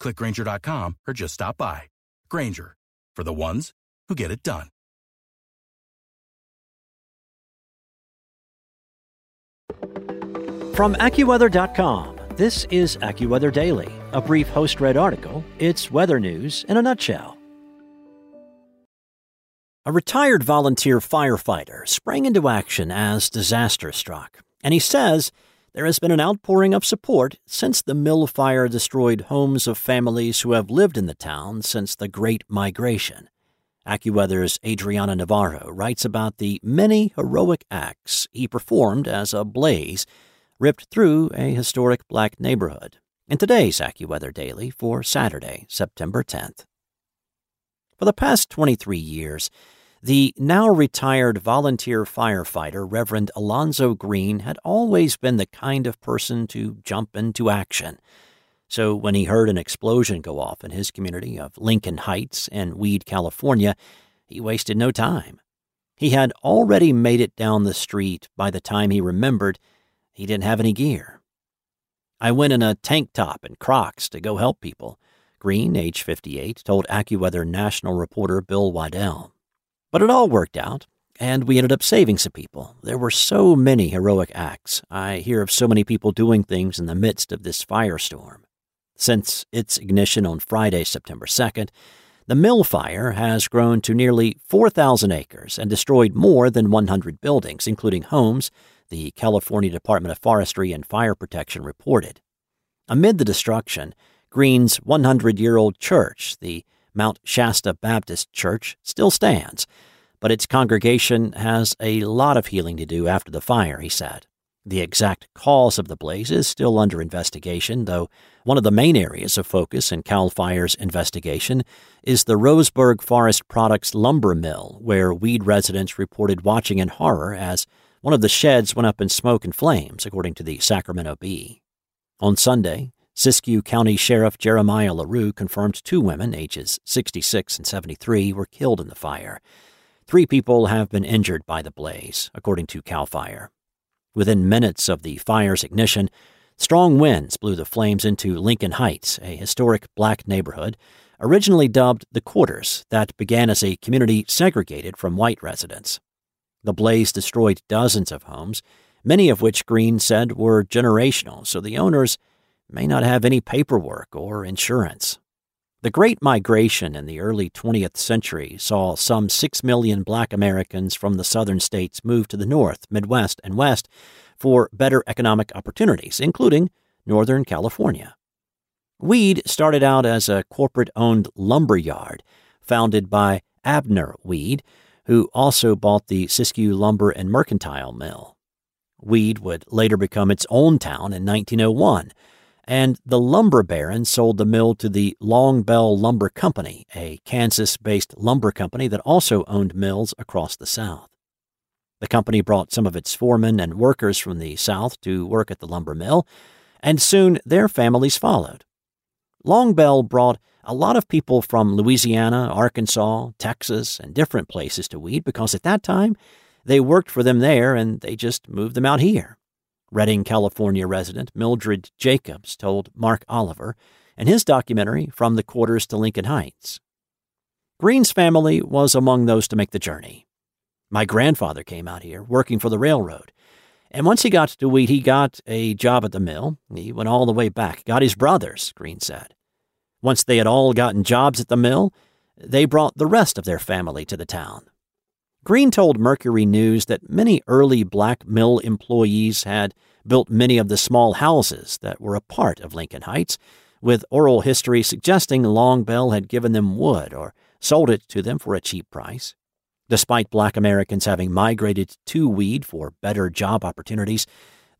clickgranger.com, or just stop by. Grainger, for the ones who get it done. From AccuWeather.com, this is AccuWeather Daily, a brief host read article. It's weather news in a nutshell. A retired volunteer firefighter sprang into action as disaster struck, and he says there has been an outpouring of support since the mill fire destroyed homes of families who have lived in the town since the Great Migration. AccuWeather's Adriana Navarro writes about the many heroic acts he performed as a blaze ripped through a historic black neighborhood in today's AccuWeather Daily for Saturday, September 10th. For the past 23 years, the now retired volunteer firefighter, Reverend Alonzo Green, had always been the kind of person to jump into action. So when he heard an explosion go off in his community of Lincoln Heights and Weed, California, he wasted no time. He had already made it down the street by the time he remembered he didn't have any gear. I went in a tank top and Crocs to go help people, Green, age 58, told AccuWeather national reporter Bill Wadell. But it all worked out, and we ended up saving some people. There were so many heroic acts. I hear of so many people doing things in the midst of this firestorm. Since its ignition on Friday, September 2nd, the mill fire has grown to nearly 4,000 acres and destroyed more than 100 buildings, including homes, the California Department of Forestry and Fire Protection reported. Amid the destruction, Green's 100 year old church, the Mount Shasta Baptist Church, still stands, but its congregation has a lot of healing to do after the fire, he said. The exact cause of the blaze is still under investigation, though one of the main areas of focus in CAL FIRE's investigation is the Roseburg Forest Products lumber mill, where Weed residents reported watching in horror as one of the sheds went up in smoke and flames, according to the Sacramento Bee. On Sunday, Siskiyou County Sheriff Jeremiah LaRue confirmed two women, ages 66 and 73, were killed in the fire. Three people have been injured by the blaze, according to CAL FIRE. Within minutes of the fire's ignition, strong winds blew the flames into Lincoln Heights, a historic black neighborhood, originally dubbed the Quarters, that began as a community segregated from white residents. The blaze destroyed dozens of homes, many of which Green said were generational, so the owners may not have any paperwork or insurance. The Great Migration in the early 20th century saw some 6 million black Americans from the southern states move to the north, Midwest, and West for better economic opportunities, including Northern California. Weed started out as a corporate owned lumber yard founded by Abner Weed, who also bought the Siskiyou Lumber and Mercantile Mill. Weed would later become its own town in 1901, and the lumber baron sold the mill to the Long Bell Lumber Company, a Kansas based lumber company that also owned mills across the South. The company brought some of its foremen and workers from the South to work at the lumber mill, and soon their families followed. Long Bell brought a lot of people from Louisiana, Arkansas, Texas, and different places to Weed because at that time they worked for them there and they just moved them out here. Redding, California resident Mildred Jacobs told Mark Oliver in his documentary From the Quarters to Lincoln Heights. Green's family was among those to make the journey. My grandfather came out here working for the railroad. And once he got to Weed, he got a job at the mill. He went all the way back, got his brothers, Green said. Once they had all gotten jobs at the mill, they brought the rest of their family to the town. Green told Mercury News that many early black mill employees had built many of the small houses that were a part of Lincoln Heights, with oral history suggesting Long Bell had given them wood or sold it to them for a cheap price. Despite black Americans having migrated to Weed for better job opportunities,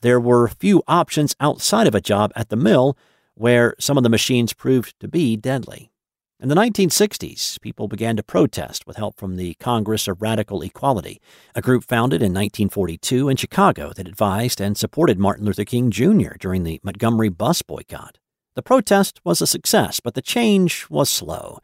there were few options outside of a job at the mill where some of the machines proved to be deadly. In the 1960s, people began to protest with help from the Congress of Racial Equality, a group founded in 1942 in Chicago that advised and supported Martin Luther King Jr. during the Montgomery bus boycott. The protest was a success, but the change was slow.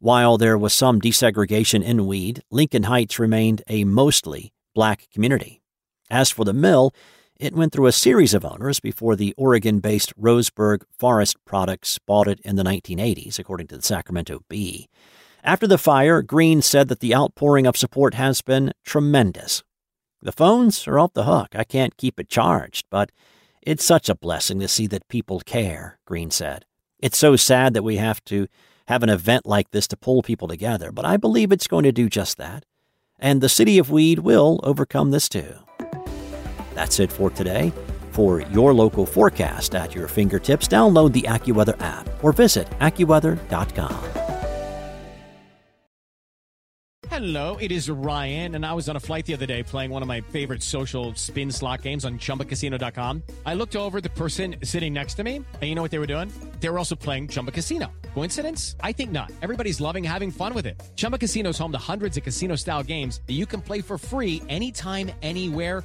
While there was some desegregation in Weed, Lincoln Heights remained a mostly black community. As for the mill, it went through a series of owners before the Oregon based Roseburg Forest Products bought it in the 1980s, according to the Sacramento Bee. After the fire, Green said that the outpouring of support has been tremendous. The phones are off the hook. I can't keep it charged, but it's such a blessing to see that people care, Green said. It's so sad that we have to have an event like this to pull people together, but I believe it's going to do just that. And the city of Weed will overcome this too. That's it for today. For your local forecast at your fingertips, download the AccuWeather app or visit AccuWeather.com. Hello, it is Ryan, and I was on a flight the other day playing one of my favorite social spin slot games on chumbacasino.com. I looked over the person sitting next to me, and you know what they were doing? They were also playing Chumba Casino. Coincidence? I think not. Everybody's loving having fun with it. Chumba Casino is home to hundreds of casino style games that you can play for free anytime, anywhere